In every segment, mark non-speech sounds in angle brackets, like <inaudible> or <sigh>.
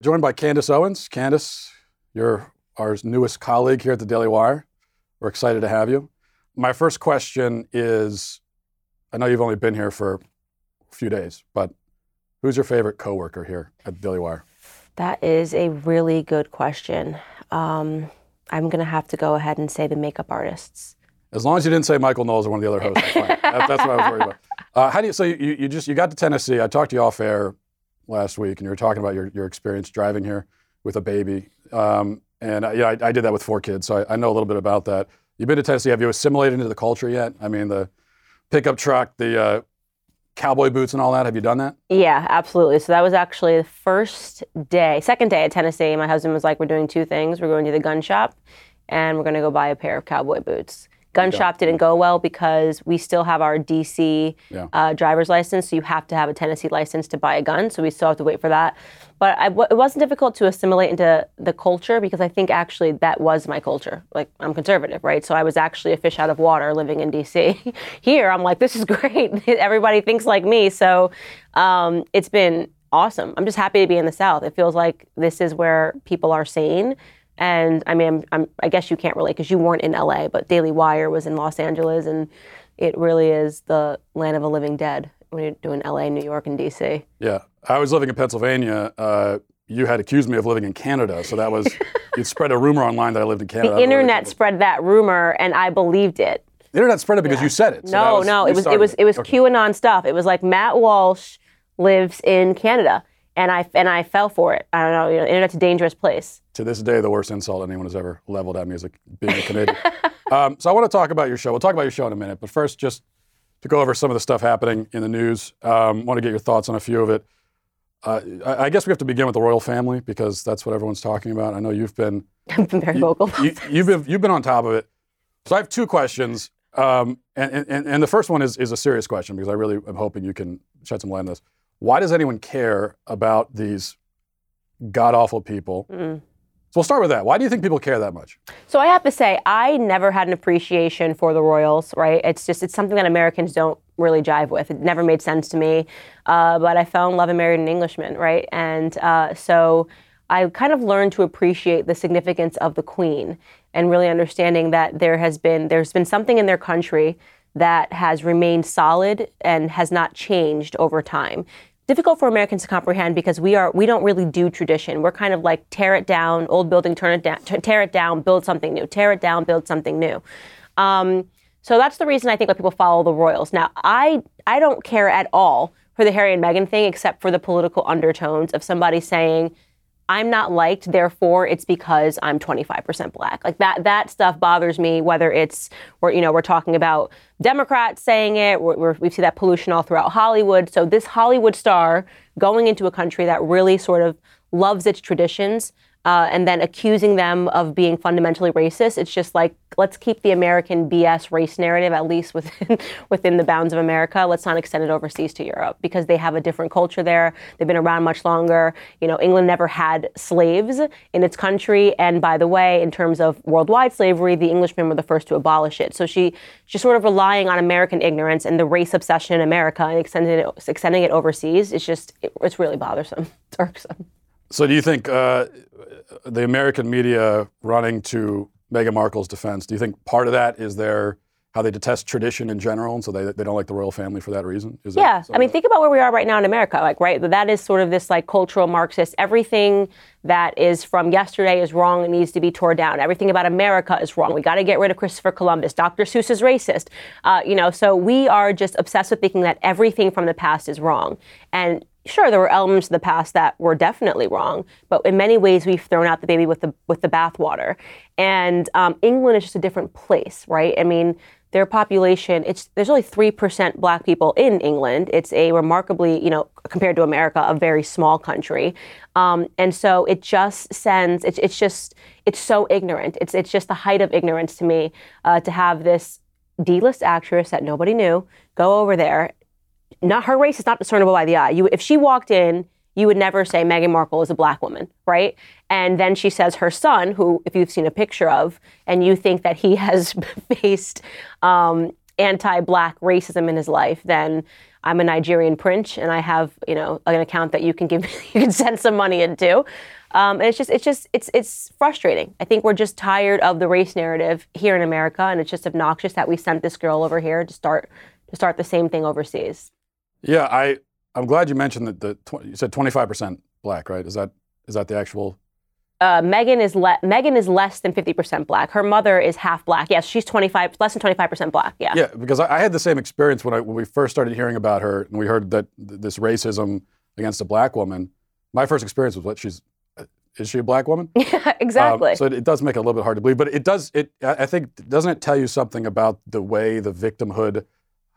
Joined by Candace Owens. Candace, you're our newest colleague here at the Daily Wire. We're excited to have you. My first question is I know you've only been here for a few days, but who's your favorite coworker here at the Daily Wire? That is a really good question. Um, I'm going to have to go ahead and say the makeup artists. As long as you didn't say Michael Knowles or one of the other hosts, that's fine. that, that's what I was worried about. Uh, how do you? So you, you just you got to Tennessee. I talked to you off air last week, and you were talking about your, your experience driving here with a baby. Um, and uh, yeah, I, I, did that with four kids, so I, I, know a little bit about that. You've been to Tennessee. Have you assimilated into the culture yet? I mean, the pickup truck, the uh, cowboy boots, and all that. Have you done that? Yeah, absolutely. So that was actually the first day, second day at Tennessee. My husband was like, "We're doing two things. We're going to the gun shop, and we're going to go buy a pair of cowboy boots." Gun shop didn't go well because we still have our DC yeah. uh, driver's license, so you have to have a Tennessee license to buy a gun. So we still have to wait for that. But I, it wasn't difficult to assimilate into the culture because I think actually that was my culture. Like I'm conservative, right? So I was actually a fish out of water living in DC. <laughs> Here, I'm like, this is <laughs> great. <laughs> Everybody thinks like me, so um, it's been awesome. I'm just happy to be in the South. It feels like this is where people are sane and I mean, I'm, I'm, i guess you can't relate because you weren't in LA, but Daily Wire was in Los Angeles, and it really is the land of a living dead when you're doing LA, New York, and DC. Yeah. I was living in Pennsylvania. Uh, you had accused me of living in Canada, so that was, <laughs> you spread a rumor online that I lived in Canada. The internet spread that rumor, and I believed it. The internet spread it because yeah. you said it. So no, was, no, it was it was it was okay. QAnon stuff. It was like Matt Walsh lives in Canada and I and I fell for it. I don't know. You know, internet's a dangerous place. To this day, the worst insult anyone has ever leveled at music, being a Canadian. <laughs> um, so I want to talk about your show. We'll talk about your show in a minute, but first, just to go over some of the stuff happening in the news. Um, want to get your thoughts on a few of it. Uh, I, I, guess we have to begin with the royal family because that's what everyone's talking about. I know you've been. <laughs> I've been very vocal. You, have been you've been on top of it. So I have two questions, um, and, and and the first one is is a serious question because I really am hoping you can shed some light on this. Why does anyone care about these god awful people? Mm. So we'll start with that. Why do you think people care that much? So I have to say, I never had an appreciation for the Royals. Right? It's just it's something that Americans don't really jive with. It never made sense to me. Uh, but I fell in love and married an Englishman, right? And uh, so I kind of learned to appreciate the significance of the Queen and really understanding that there has been there's been something in their country that has remained solid and has not changed over time difficult for Americans to comprehend because we are we don't really do tradition. We're kind of like tear it down, old building, turn it down, tear it down, build something new, tear it down, build something new. Um, so that's the reason I think why people follow the royals. Now, I I don't care at all for the Harry and Meghan thing, except for the political undertones of somebody saying I'm not liked, therefore it's because I'm 25% black. Like that that stuff bothers me. Whether it's we're you know we're talking about Democrats saying it, we're, we see that pollution all throughout Hollywood. So this Hollywood star going into a country that really sort of loves its traditions uh, and then accusing them of being fundamentally racist. It's just like let's keep the American BS race narrative at least within <laughs> within the bounds of America. Let's not extend it overseas to Europe because they have a different culture there. They've been around much longer. You know, England never had slaves in its country, and by the way, in terms of worldwide slavery, the Englishmen were the first to abolish it. So she she's sort of relying on American ignorance and the race obsession in America and extending it extending it overseas. It's just it, it's really bothersome. <laughs> It's irksome. So, do you think uh, the American media running to Meghan Markle's defense? Do you think part of that is their how they detest tradition in general, and so they, they don't like the royal family for that reason? Is yeah, I mean, think about where we are right now in America. Like, right, that is sort of this like cultural Marxist. Everything that is from yesterday is wrong and needs to be torn down. Everything about America is wrong. We got to get rid of Christopher Columbus. Dr. Seuss is racist. Uh, you know, so we are just obsessed with thinking that everything from the past is wrong. And sure, there were elements of the past that were definitely wrong, but in many ways we've thrown out the baby with the with the bathwater. And um, England is just a different place, right? I mean, their population it's there's only three percent black people in England. It's a remarkably, you know, compared to America, a very small country. Um, and so it just sends it's it's just it's so ignorant. It's it's just the height of ignorance to me uh, to have this D-list actress that nobody knew go over there not her race is not discernible by the eye. You, if she walked in, you would never say Meghan Markle is a black woman, right? And then she says her son, who, if you've seen a picture of, and you think that he <laughs> has faced um, anti-black racism in his life, then I'm a Nigerian prince and I have, you know, an account that you can give, <laughs> you can send some money into. Um, and it's just, it's just, it's, it's frustrating. I think we're just tired of the race narrative here in America, and it's just obnoxious that we sent this girl over here to start, to start the same thing overseas. Yeah, I, I'm glad you mentioned that the, tw- you said 25% black, right? Is that, is that the actual uh, Meghan is le- Meghan is less than 50% black. Her mother is half black. Yes, she's 25, less than 25% black. Yeah. Yeah, because I, I had the same experience when, I, when we first started hearing about her and we heard that th- this racism against a black woman. My first experience was what she's uh, is she a black woman? Yeah, <laughs> exactly. Um, so it, it, does make it a little bit hard to believe, but it does. It I think doesn't it tell you something about the way the victimhood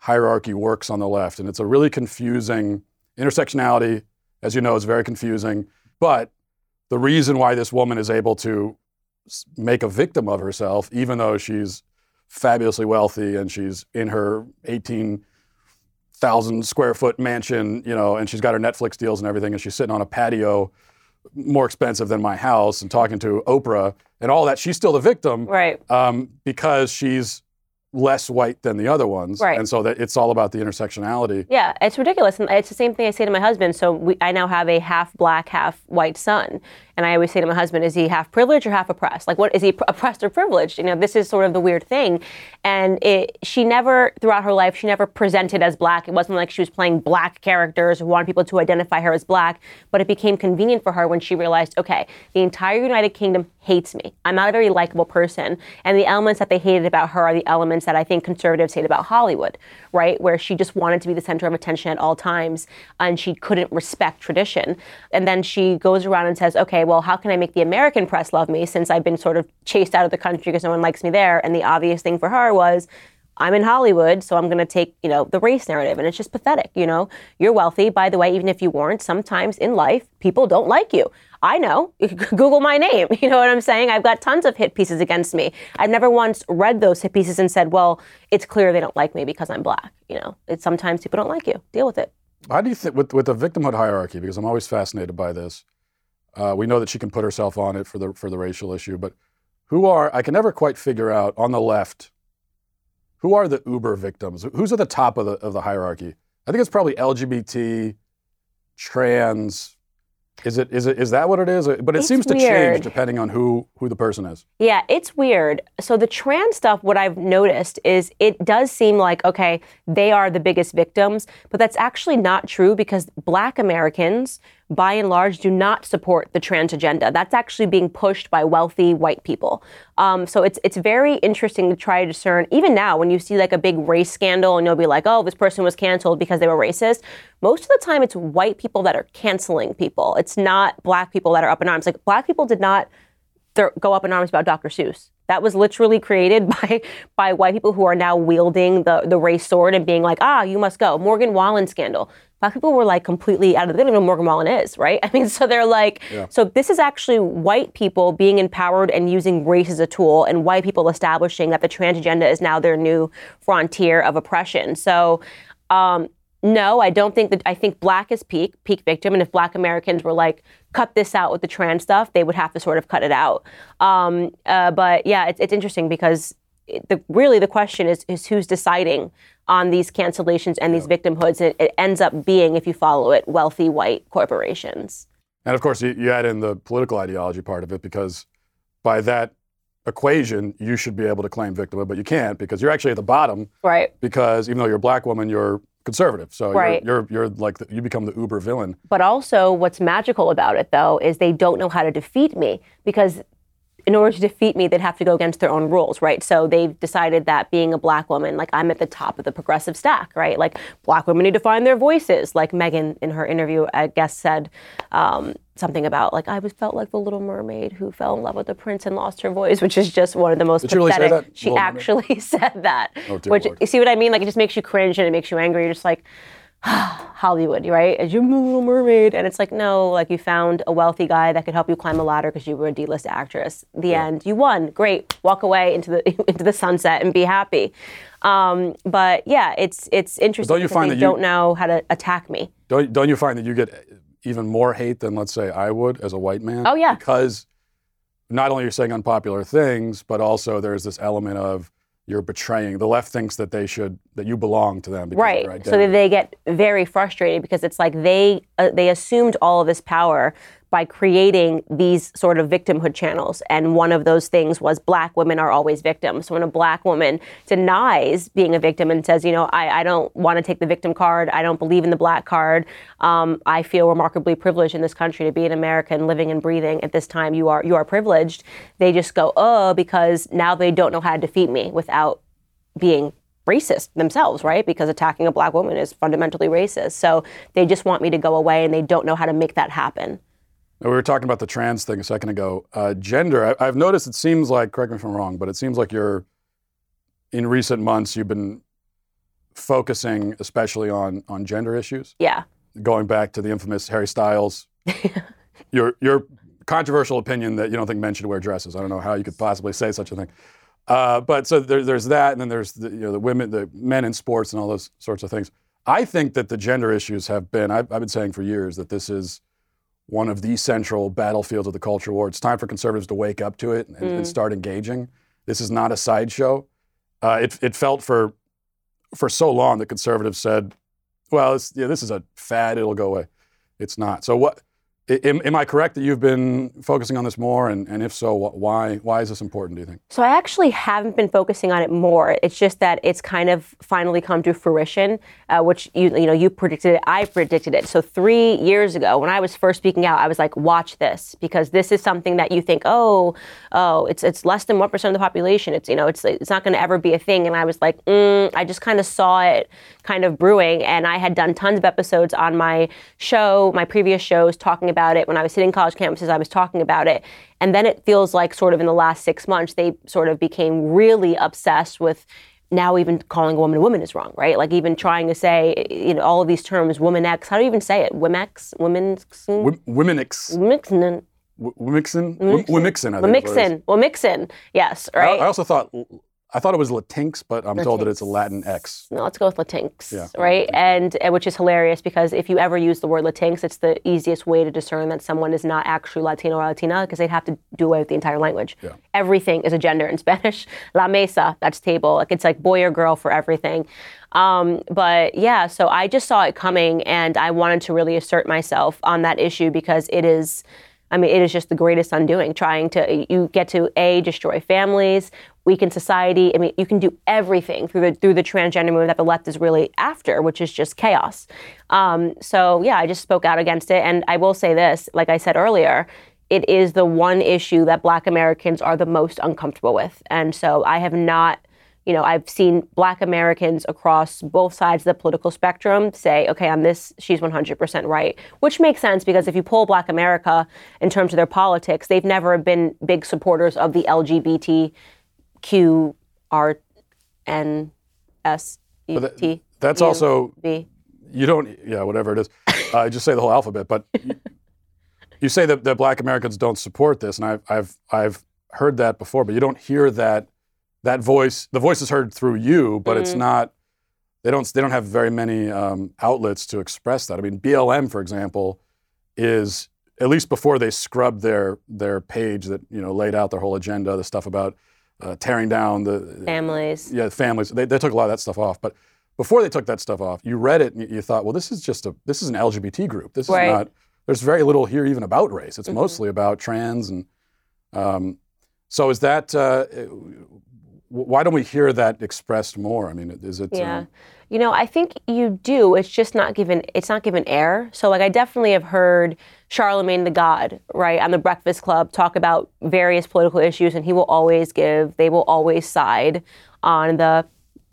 hierarchy works on the left, and it's a really confusing intersectionality. As you know, is very confusing, but the reason why this woman is able to make a victim of herself, even though she's fabulously wealthy and she's in her 18,000 square foot mansion, you know, and she's got her Netflix deals and everything, and she's sitting on a patio more expensive than my house and talking to Oprah and all that. She's still the victim, right? Um, because she's less white than the other ones. Right. And so that it's all about the intersectionality. Yeah, it's ridiculous. And it's the same thing I say to my husband. So we, I now have a half black, half white son. And I always say to my husband, is he half privileged or half oppressed? Like, what is he oppressed or privileged? You know, this is sort of the weird thing. And it, she never, throughout her life, she never presented as black. It wasn't like she was playing black characters or wanted people to identify her as black. But it became convenient for her when she realized, okay, the entire United Kingdom hates me. I'm not a very likable person. And the elements that they hated about her are the elements that I think conservatives hate about Hollywood, right? Where she just wanted to be the center of attention at all times and she couldn't respect tradition. And then she goes around and says, okay, well, how can I make the American press love me since I've been sort of chased out of the country because no one likes me there? And the obvious thing for her was, I'm in Hollywood, so I'm going to take, you know, the race narrative. And it's just pathetic, you know? You're wealthy. By the way, even if you weren't, sometimes in life, people don't like you. I know. <laughs> Google my name. <laughs> You know what I'm saying? I've got tons of hit pieces against me. I've never once read those hit pieces and said, well, it's clear they don't like me because I'm black. You know, it's sometimes people don't like you. Deal with it. How do you think, with, with the victimhood hierarchy, because I'm always fascinated by this, uh, we know that she can put herself on it for the for the racial issue, but who are I can never quite figure out on the left who are the uber victims? Who's at the top of the of the hierarchy? I think it's probably LGBT, trans, is it is it is that what it is? But it it's seems to weird. change depending on who who the person is. Yeah, it's weird. So the trans stuff, what I've noticed is it does seem like okay, they are the biggest victims, but that's actually not true because Black Americans, by and large, do not support the trans agenda. That's actually being pushed by wealthy white people. Um, so it's it's very interesting to try to discern. Even now, when you see like a big race scandal, and you'll be like, oh, this person was canceled because they were racist. Most of the time, it's white people that are canceling people. It's not black people that are up in arms. Like black people did not th- go up in arms about Dr. Seuss. That was literally created <laughs> by by white people who are now wielding the the race sword and being like, ah, you must go. Morgan Wallen scandal. Black people were like completely out of. They don't even know Morgan Wallen is, right? <laughs> I mean, so they're like, Yeah. so this is actually white people being empowered and using race as a tool, and white people establishing that the trans agenda is now their new frontier of oppression. So. Um, no, I don't think that. I think black is peak, peak victim, and if black Americans were like, cut this out with the trans stuff, they would have to sort of cut it out. Um, uh, but yeah, it's, it's interesting because the, really the question is, is who's deciding on these cancellations and these victimhoods. It, it ends up being, if you follow it, wealthy white corporations. And of course, you, you add in the political ideology part of it because by that equation, you should be able to claim victimhood, but you can't because you're actually at the bottom Right. because even though you're a black woman, you're conservative. So Right. you're, you're, you're like, the, you become the uber villain. But also, what's magical about it, though, is they don't know how to defeat me because in order to defeat me, they'd have to go against their own rules, right? So they've decided that being a black woman, like I'm at the top of the progressive stack, right? Like black women need to find their voices. Like Meghan in her interview, I guess, said um, something about like I was felt like the Little Mermaid who fell in love with the prince and lost her voice, which is just one of the most Did she really pathetic. She actually <laughs> said that. Oh, which Lord. you see what I mean? Like it just makes you cringe and it makes you angry. You're just like. <sighs> Hollywood, right? As your little mermaid. And it's like, no, like you found a wealthy guy that could help you climb a ladder because you were a D-list actress. The end. You won. Great. Walk away into the <laughs> into the sunset and be happy. Um, but yeah, it's it's interesting don't you find that you- don't know how to attack me. Don't, don't you find that you get even more hate than, let's say, I would as a white man? Oh, yeah. Because not only you're saying unpopular things, but also there's this element of you're betraying. The left thinks that they should that you belong to them. Because right. So they get very frustrated because it's like they uh, they assumed all of this power by creating these sort of victimhood channels. And one of those things was black women are always victims. So when a black woman denies being a victim and says, you know, I, I don't want to take the victim card, I don't believe in the black card, um, I feel remarkably privileged in this country to be an American living and breathing at this time. You are you are privileged. They just go, oh, because now they don't know how to defeat me without being racist themselves, right? Because attacking a black woman is fundamentally racist. So they just want me to go away and they don't know how to make that happen. We were talking about the trans thing a second ago. Uh, gender, I, I've noticed it seems like, correct me if I'm wrong, but it seems like you're, in recent months, you've been focusing especially on, on gender issues, Yeah. going back to the infamous Harry Styles, <laughs> your, your controversial opinion that you don't think men should wear dresses. I don't know how you could possibly say such a thing. Uh, but so there, there's that, and then there's the, you know, the women, the men in sports, and all those sorts of things. I think that the gender issues have been, I've, I've been saying for years that this is one of the central battlefields of the culture war. It's time for conservatives to wake up to it and, and start engaging. This is not a sideshow. Uh, it, it felt for for so long that conservatives said, "Well, yeah, this is a fad; it'll go away." It's not. So, what am, am I correct that you've been focusing on this more? And, and if so, why why is this important? Do you think? So I actually haven't been focusing on it more. It's just that it's kind of finally come to fruition, uh, which you you know you predicted it, I predicted it. So three years ago, when I was first speaking out, I was like, "Watch this," because this is something that you think, "Oh, oh, it's it's less than one percent of the population. It's you know it's it's not going to ever be a thing." And I was like, mm, I just kind of saw it kind of brewing, and I had done tons of episodes on my show, my previous shows, talking about it. When I was sitting college campuses, I was talking about it. And then it feels like, sort of in the last six months, they sort of became really obsessed with now even calling a woman a woman is wrong, right? Like even trying to say, you know, all of these terms, woman X, how do you even say it? Womex? Women's? Wom- Womenix, Mixin? w- Womixin, Wom- Womixin. I think. is what it is. Mixin. Mixin. Yes, I, right? I also thought I thought it was Latinx, but I'm told that it's a Latin X. No, let's go with Latinx, Yeah. right? And uh, which is hilarious because if you ever use the word Latinx, it's the easiest way to discern that someone is not actually Latino or Latina because they'd have to do away with the entire language. Yeah. Everything is a gender in Spanish. <laughs> La mesa, that's table. Like it's like boy or girl for everything. Um, but yeah, so I just saw it coming and I wanted to really assert myself on that issue because it is. I mean, it is just the greatest undoing. Trying to, you get to a destroy families, weaken society. I mean, you can do everything through the through the transgender movement that the left is really after, which is just chaos. Um, so yeah, I just spoke out against it, and I will say this, like I said earlier, it is the one issue that Black Americans are the most uncomfortable with, and so I have not you know, I've seen black Americans across both sides of the political spectrum say, okay, on this, she's 100% right, which makes sense because if you pull black America in terms of their politics, they've never been big supporters of the LGBTQRNSET. That's also B. you don't yeah whatever it is. <coughs> I just say the whole alphabet, but you, you say that, that Black Americans don't support this, and I've I've I've heard that before, but you don't hear that that voice. The voice is heard through you, but it's not. They don't they don't have very many um, outlets to express that. I mean, BLM, for example, is at least before they scrubbed their their page that you know laid out their whole agenda, the stuff about uh, tearing down the Families. yeah, families. They, they took a lot of that stuff off. But before they took that stuff off, you read it and you, thought, well, this is just a this is an LGBT group. This Right. is not. There's very little here even about race. It's mostly about trans and. Um, so is that? Uh, why don't we hear that expressed more? I mean, is it? Yeah. um, You know, I think you do. It's just not given it's not given air. So like I definitely have heard Charlemagne the God, right, on the Breakfast Club talk about various political issues and he will always give, they will always side on the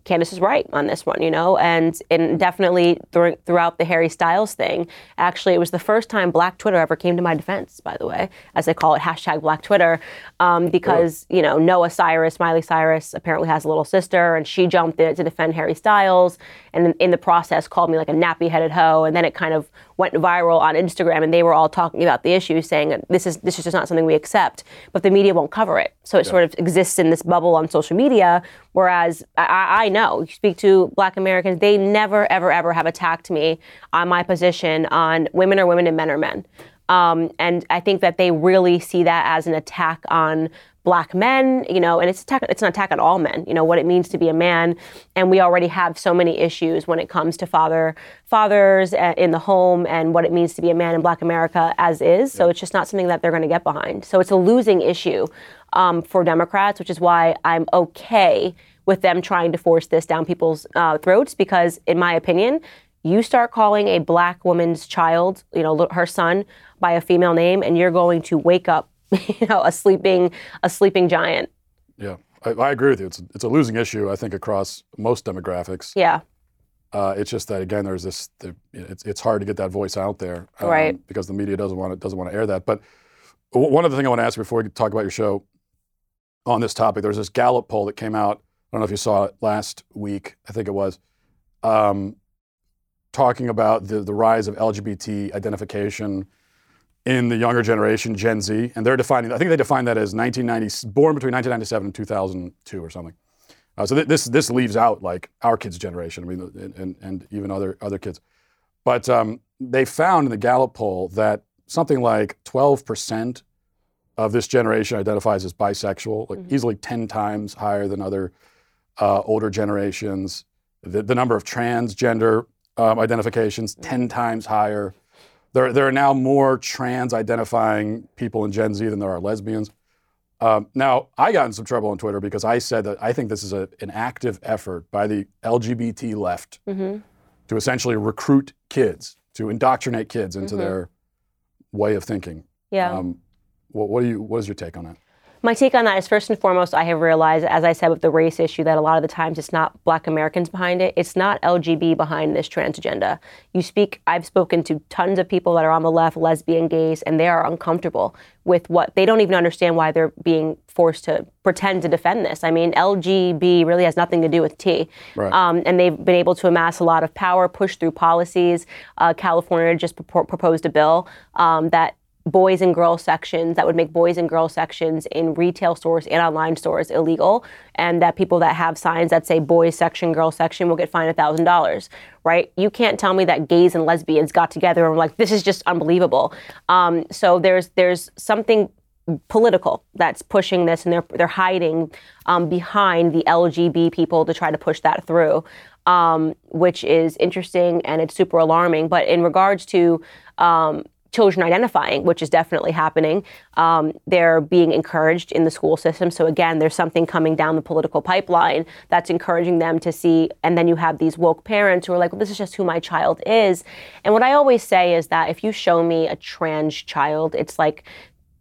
Candace is right on this one, you know, and and definitely thr- throughout the Harry Styles thing. Actually, it was the first time Black Twitter ever came to my defense, by the way, as they call it, hashtag Black Twitter, um, because you know Noah Cyrus, Miley Cyrus, apparently has a little sister, and she jumped in to defend Harry Styles, and in, in the process called me like a nappy-headed hoe, and then it kind of went viral on Instagram, and they were all talking about the issue, saying this is this is just not something we accept, but the media won't cover it, so it sort of exists in this bubble on social media. Whereas I- I, I know, you speak to Black Americans, they never, ever, ever have attacked me on my position on women are women and men are men. Um, and I think that they really see that as an attack on black men, you know, and it's attack, it's an attack on all men, you know, what it means to be a man. And we already have so many issues when it comes to father fathers uh, in the home and what it means to be a man in black America as is. So it's just not something that they're going to get behind. So it's a losing issue um, for Democrats, which is why I'm okay with them trying to force this down people's uh, throats because, in my opinion, you start calling a black woman's child, you know, her son by a female name, and you're going to wake up, <laughs> you know, a sleeping a sleeping giant. Yeah, I, I agree with you. It's it's a losing issue, I think, across most demographics. Yeah. Uh, it's just that again, there's this. The, it's it's hard to get that voice out there, um, right? Because the media doesn't want to doesn't want to air that. But one other thing I want to ask before we talk about your show on this topic, there was this Gallup poll that came out. I don't know if you saw it last week. I think it was. Um, talking about the, the rise of LGBT identification in the younger generation, Gen Z, and they're defining. I think they define that as 1990, born between 1997 and 2002 or something. Uh, so th- this this leaves out like our kids' generation. I mean, and, and even other other kids. But um, they found in the Gallup poll that something like 12 percent of this generation identifies as bisexual, like mm-hmm. easily 10 times higher than other uh, older generations. The, the, number of transgender um, identifications, mm-hmm. 10 times higher. There, there are now more trans identifying people in Gen Z than there are lesbians. Um, now, I got in some trouble on Twitter because I said that I think this is a, an active effort by the LGBT left mm-hmm. to essentially recruit kids, to indoctrinate kids into mm-hmm. their way of thinking. Yeah. Um, what, what, do you, what is your take on that? My take on that is first and foremost, I have realized, as I said with the race issue, that a lot of the times it's not black Americans behind it. It's not LGB behind this trans agenda. You speak, I've spoken to tons of people that are on the left, lesbian, gays, and they are uncomfortable with what they don't even understand why they're being forced to pretend to defend this. I mean, LGB really has nothing to do with T. Right. Um, and they've been able to amass a lot of power, push through policies. Uh, California just pro- proposed a bill um, that boys and girls sections that would make boys and girls sections in retail stores and online stores illegal and that people that have signs that say boys section girls section will get fined $1000 right? You can't tell me that gays and lesbians got together and were like this is just unbelievable. Um, so there's there's something political that's pushing this and they're they're hiding um, behind the LGB people to try to push that through um, which is interesting and it's super alarming. But in regards to um, children identifying, which is definitely happening. Um, they're being encouraged in the school system. So again, there's something coming down the political pipeline that's encouraging them to see. And then you have these woke parents who are like, well, this is just who my child is. And what I always say is that if you show me a trans child, it's like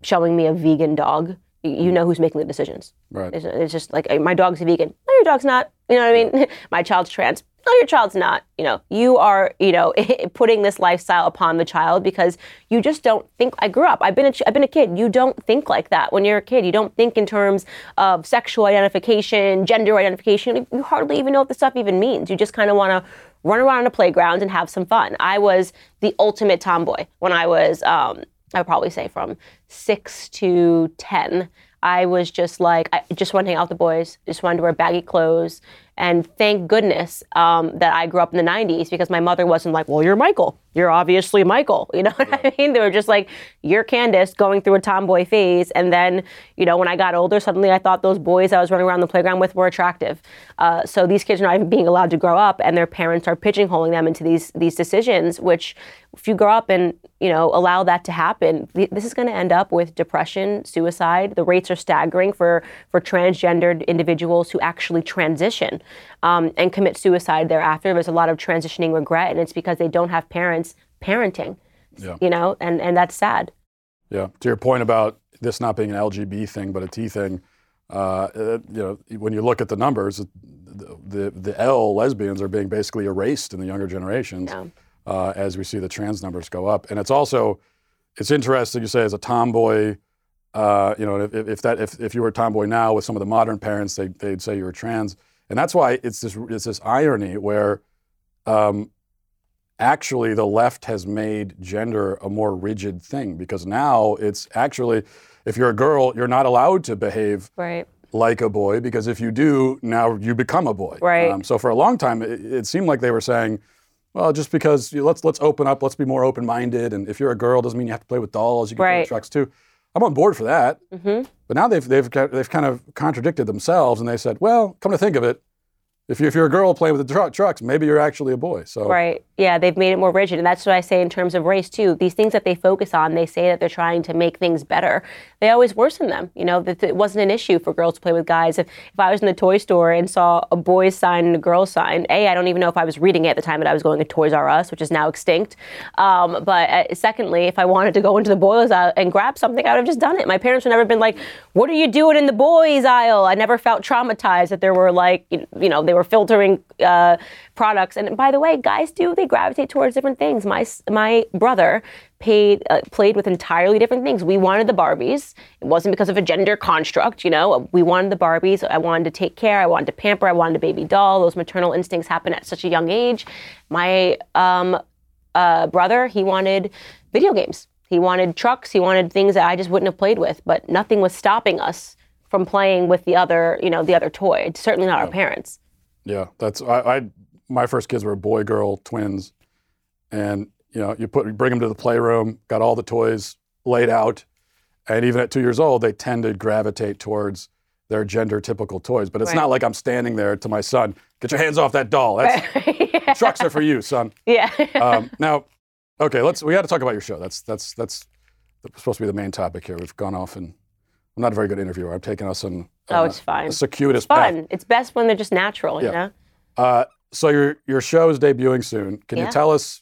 showing me a vegan dog. You know who's making the decisions. Right. It's, it's just like my dog's a vegan. No, your dog's not. You know what I mean? <laughs> my child's trans no, your child's not. You know, you are, you know, <laughs> putting this lifestyle upon the child because you just don't think. I grew up. I've been a, I've been a kid. You don't think like that when you're a kid. You don't think in terms of sexual identification, gender identification. You hardly even know what the stuff even means. You just kind of want to run around on a playground and have some fun. I was the ultimate tomboy when I was, um, I would probably say from six to ten. I was just like, I just wanted to hang out with the boys, just wanted to wear baggy clothes. And thank goodness um, that I grew up in the 90s because my mother wasn't like, well, you're Michael. You're obviously Michael. <laughs> You know what I mean? They were just like, you're Candace going through a tomboy phase. And then, you know, when I got older, suddenly I thought those boys I was running around the playground with were attractive. Uh, so these kids are not even being allowed to grow up, and their parents are pigeonholing them into these these decisions, which if you grow up and you know allow that to happen this is going to end up with depression suicide the rates are staggering for for transgendered individuals who actually transition um, and commit suicide thereafter there's a lot of transitioning regret and it's because they don't have parents parenting yeah. you know and and that's sad yeah to your point about this not being an lgb thing but a t thing uh, you know when you look at the numbers the, the, the l lesbians are being basically erased in the younger generations yeah uh, as we see the trans numbers go up. And it's also it's interesting you say as a tomboy, uh, you know, if, if, that if, if you were a tomboy now with some of the modern parents, they, they'd say you were trans, and that's why it's this it's this irony where. Um, actually, the left has made gender a more rigid thing because now it's actually, if you're a girl, you're not allowed to behave right like a boy because if you do, now you become a boy. Right. Um, so for a long time, it, it, seemed like they were saying, Well, just because you- let's let's open up, let's be more open-minded, and if you're a girl, doesn't mean you have to play with dolls. You can play with trucks too. I'm on board for that. hmm But now they've they've they've kind of contradicted themselves, and they said, well, come to think of it, if you're, if you're a girl playing with the tru- trucks, maybe you're actually a boy. So Right. Yeah, they've made it more rigid. And that's what I say in terms of race, too. These things that they focus on, they say that they're trying to make things better. They always worsen them. You know, that it wasn't an issue for girls to play with guys. If, if I was in the toy store and saw a boy's sign and a girl's sign, A, I don't even know if I was reading it at the time that I was going to Toys R Us, which is now extinct. Um, but uh, secondly, if I wanted to go into the boys aisle and grab something, I would have just done it. My parents would never been like, what are you doing in the boys aisle? I never felt traumatized that there were like, you you know, they were filtering uh, products. And by the way, guys do, they gravitate towards different things. My, my brother paid, uh, played with entirely different things. We wanted the Barbies. It wasn't because of a gender construct, you know. We wanted the Barbies. I wanted to take care. I wanted to pamper. I wanted a baby doll. Those maternal instincts happen at such a young age. My um, uh, brother, he wanted video games. He wanted trucks. He wanted things that I just wouldn't have played with. But nothing was stopping us from playing with the other, you know, the other toy. It's certainly not our parents. Yeah, that's I, I. My first kids were boy girl twins, and you know you put you bring them to the playroom, got all the toys laid out, and even at two years old, they tend to gravitate towards their gender typical toys. But it's Right. not like I'm standing there to my son, get your hands off that doll. That's <laughs> trucks are for you, son. yeah. Um, now, okay, let's <laughs> we got to talk about your show. That's that's that's supposed to be the main topic here. We've gone off and I'm not a very good interviewer. I'm taking us on, Oh, it's fine. a circuitous path. Fun. It's best when they're just natural, you Yeah. know? Uh, so your your show is debuting soon. Can Yeah. you tell us?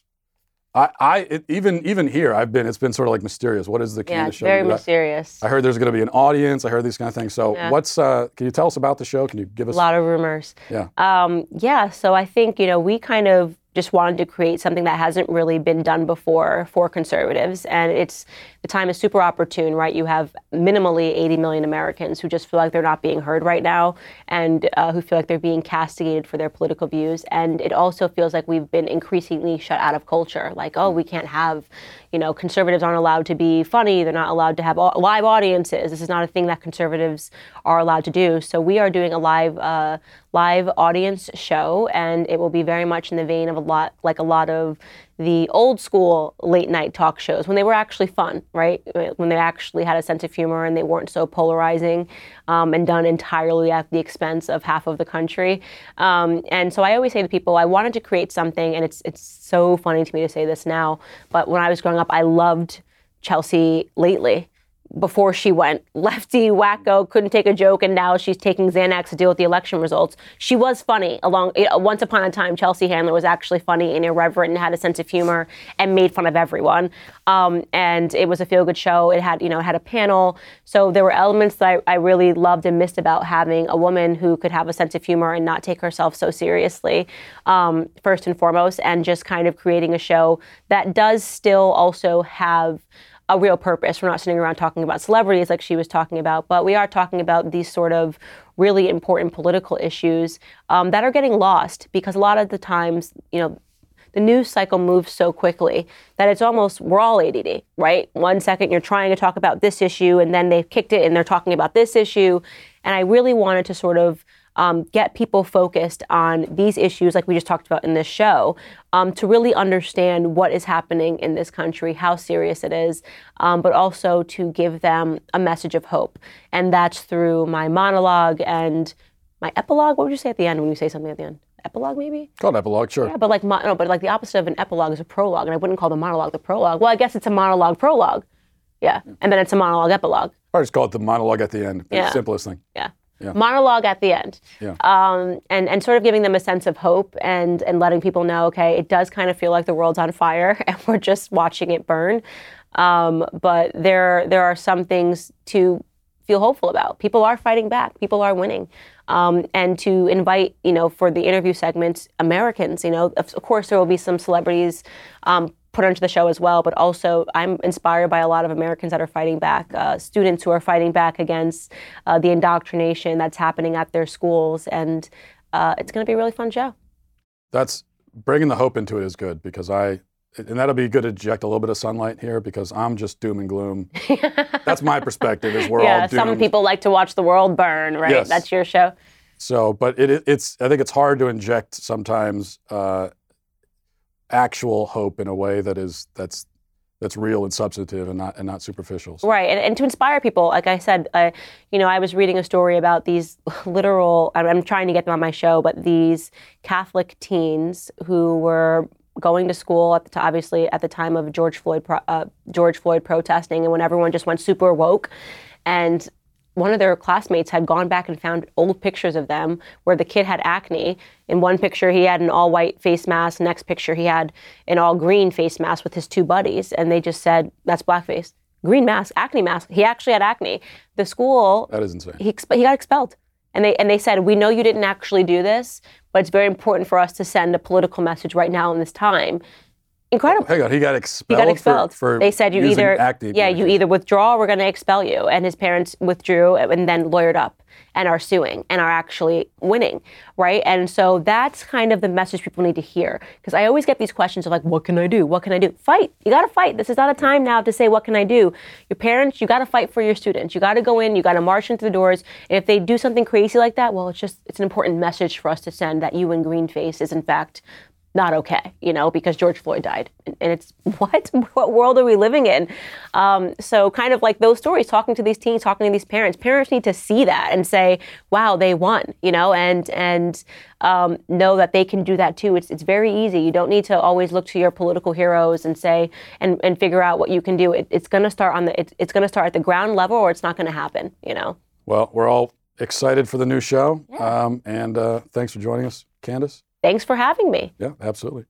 I, I it, even even here I've been it's been sort of like mysterious. What is the Yeah, kind of it's show? very mysterious. I heard there's going to be an audience. I heard these kind of things. So Yeah. what's uh? Can you tell us about the show? Can you give us A lot of rumors. Yeah. Um, yeah, so I think, you know, we kind of just wanted to create something that hasn't really been done before for conservatives. And it's the time is super opportune, right? You have minimally 80 million Americans who just feel like they're not being heard right now and uh, who feel like they're being castigated for their political views. And it also feels like we've been increasingly shut out of culture. Like, oh, we can't have, you know, conservatives aren't allowed to be funny. They're not allowed to have live audiences. This is not a thing that conservatives are allowed to do. So we are doing a live uh, live audience show, and it will be very much in the vein of a lot like a lot of the old school late night talk shows when they were actually fun, right? When they actually had a sense of humor and they weren't so polarizing um, and done entirely at the expense of half of the country. Um, and so I always say to people, I wanted to create something, and it's it's so funny to me to say this now, but when I was growing up, I loved Chelsea Lately before she went. Lefty wacko couldn't take a joke and now she's taking xanax to deal with the election results. She was funny along once upon a time Chelsea Handler was actually funny and irreverent and had a sense of humor and made fun of everyone. Um, and it was a feel-good show. It had you know had a panel. So there were elements that I, I really loved and missed about having a woman who could have a sense of humor and not take herself so seriously um, first and foremost and just kind of creating a show that does still also have a real purpose. We're not sitting around talking about celebrities like she was talking about, but we are talking about these sort of really important political issues um, that are getting lost because a lot of the times, you know, the news cycle moves so quickly that it's almost we're all ADD, right? One second you're trying to talk about this issue, and then they've kicked it and they're talking about this issue. And I really wanted to sort of um, get people focused on these issues, like we just talked about in this show, um, to really understand what is happening in this country, how serious it is, um, but also to give them a message of hope. And that's through my monologue and my epilogue. What would you say at the end when you say something at the end? Epilogue, maybe? Called epilogue, sure. Yeah, but like mo- no, but like the opposite of an epilogue is a prologue, and I wouldn't call the monologue the prologue. Well, I guess it's a monologue prologue. Yeah, and then it's a monologue epilogue. Or just call it the monologue at the end. The Yeah. simplest thing. Yeah. Yeah. Monologue at the end. Yeah. Um, and, and sort of giving them a sense of hope and, and letting people know, okay, it does kind of feel like the world's on fire <laughs> and we're just watching it burn. Um, but there, there are some things to feel hopeful about. People are fighting back. People are winning. Um, and to invite, you know, for the interview segments, Americans, you know, of, of course there will be some celebrities um, put onto the show as well, but also I'm inspired by a lot of Americans that are fighting back, uh, students who are fighting back against uh, the indoctrination that's happening at their schools. And uh, it's going to be a really fun show. That's bringing the hope into it is good because I, and that'll be good to inject a little bit of sunlight here because I'm just doom and gloom. <laughs> That's my perspective. Is we're yeah, all doomed. some people like to watch the world burn, right? Yes. That's your show. So, but it, it- it's I think it's hard to inject sometimes uh, actual hope in a way that is that's that's real and substantive and not and not superficial. So- Right, and, and to inspire people, like I said, uh, you know, I was reading a story about these <laughs> literal. I'm, I'm trying to get them on my show, but these Catholic teens who were going to school at the t- obviously at the time of George Floyd pro- uh, George Floyd protesting, and when everyone just went super woke, and one of their classmates had gone back and found old pictures of them where the kid had acne. In one picture, he had an all white face mask. Next picture, he had an all green face mask with his two buddies. And they just said, that's blackface. Green mask, acne mask. He actually had acne. The school, That is insane. he, exp- he got expelled. And they, and they said, we know you didn't actually do this, but it's very important for us to send a political message right now in this time. Incredible. Hang on, he got expelled. He got expelled. For, for they said you either yeah you either withdraw or we're going to expel you. And his parents withdrew and then lawyered up and are suing and are actually winning, right? And so that's kind of the message people need to hear because I always get these questions of like, what can I do? What can I do? Fight. You got to fight. This is not a time now to say what can I do. Your parents, you got to fight for your students. You got to go in. You got to march into the doors. And if they do something crazy like that, well, it's just it's an important message for us to send that you in green face is in fact not okay, you know, because George Floyd died. And and it's <laughs> what? What world are we living in? Um, so, kind of like those stories, talking to these teens, talking to these parents. Parents need to see that and say, "Wow, they won," you know, and and um, know that they can do that too. It's it's very easy. You don't need to always look to your political heroes and say and and figure out what you can do. It, it's going to start on the. It, it's going to start at the ground level, or it's not going to happen. You know. Well, we're all excited for the new show. Um, and uh, thanks for joining us, Candace. Thanks for having me. Yeah, absolutely.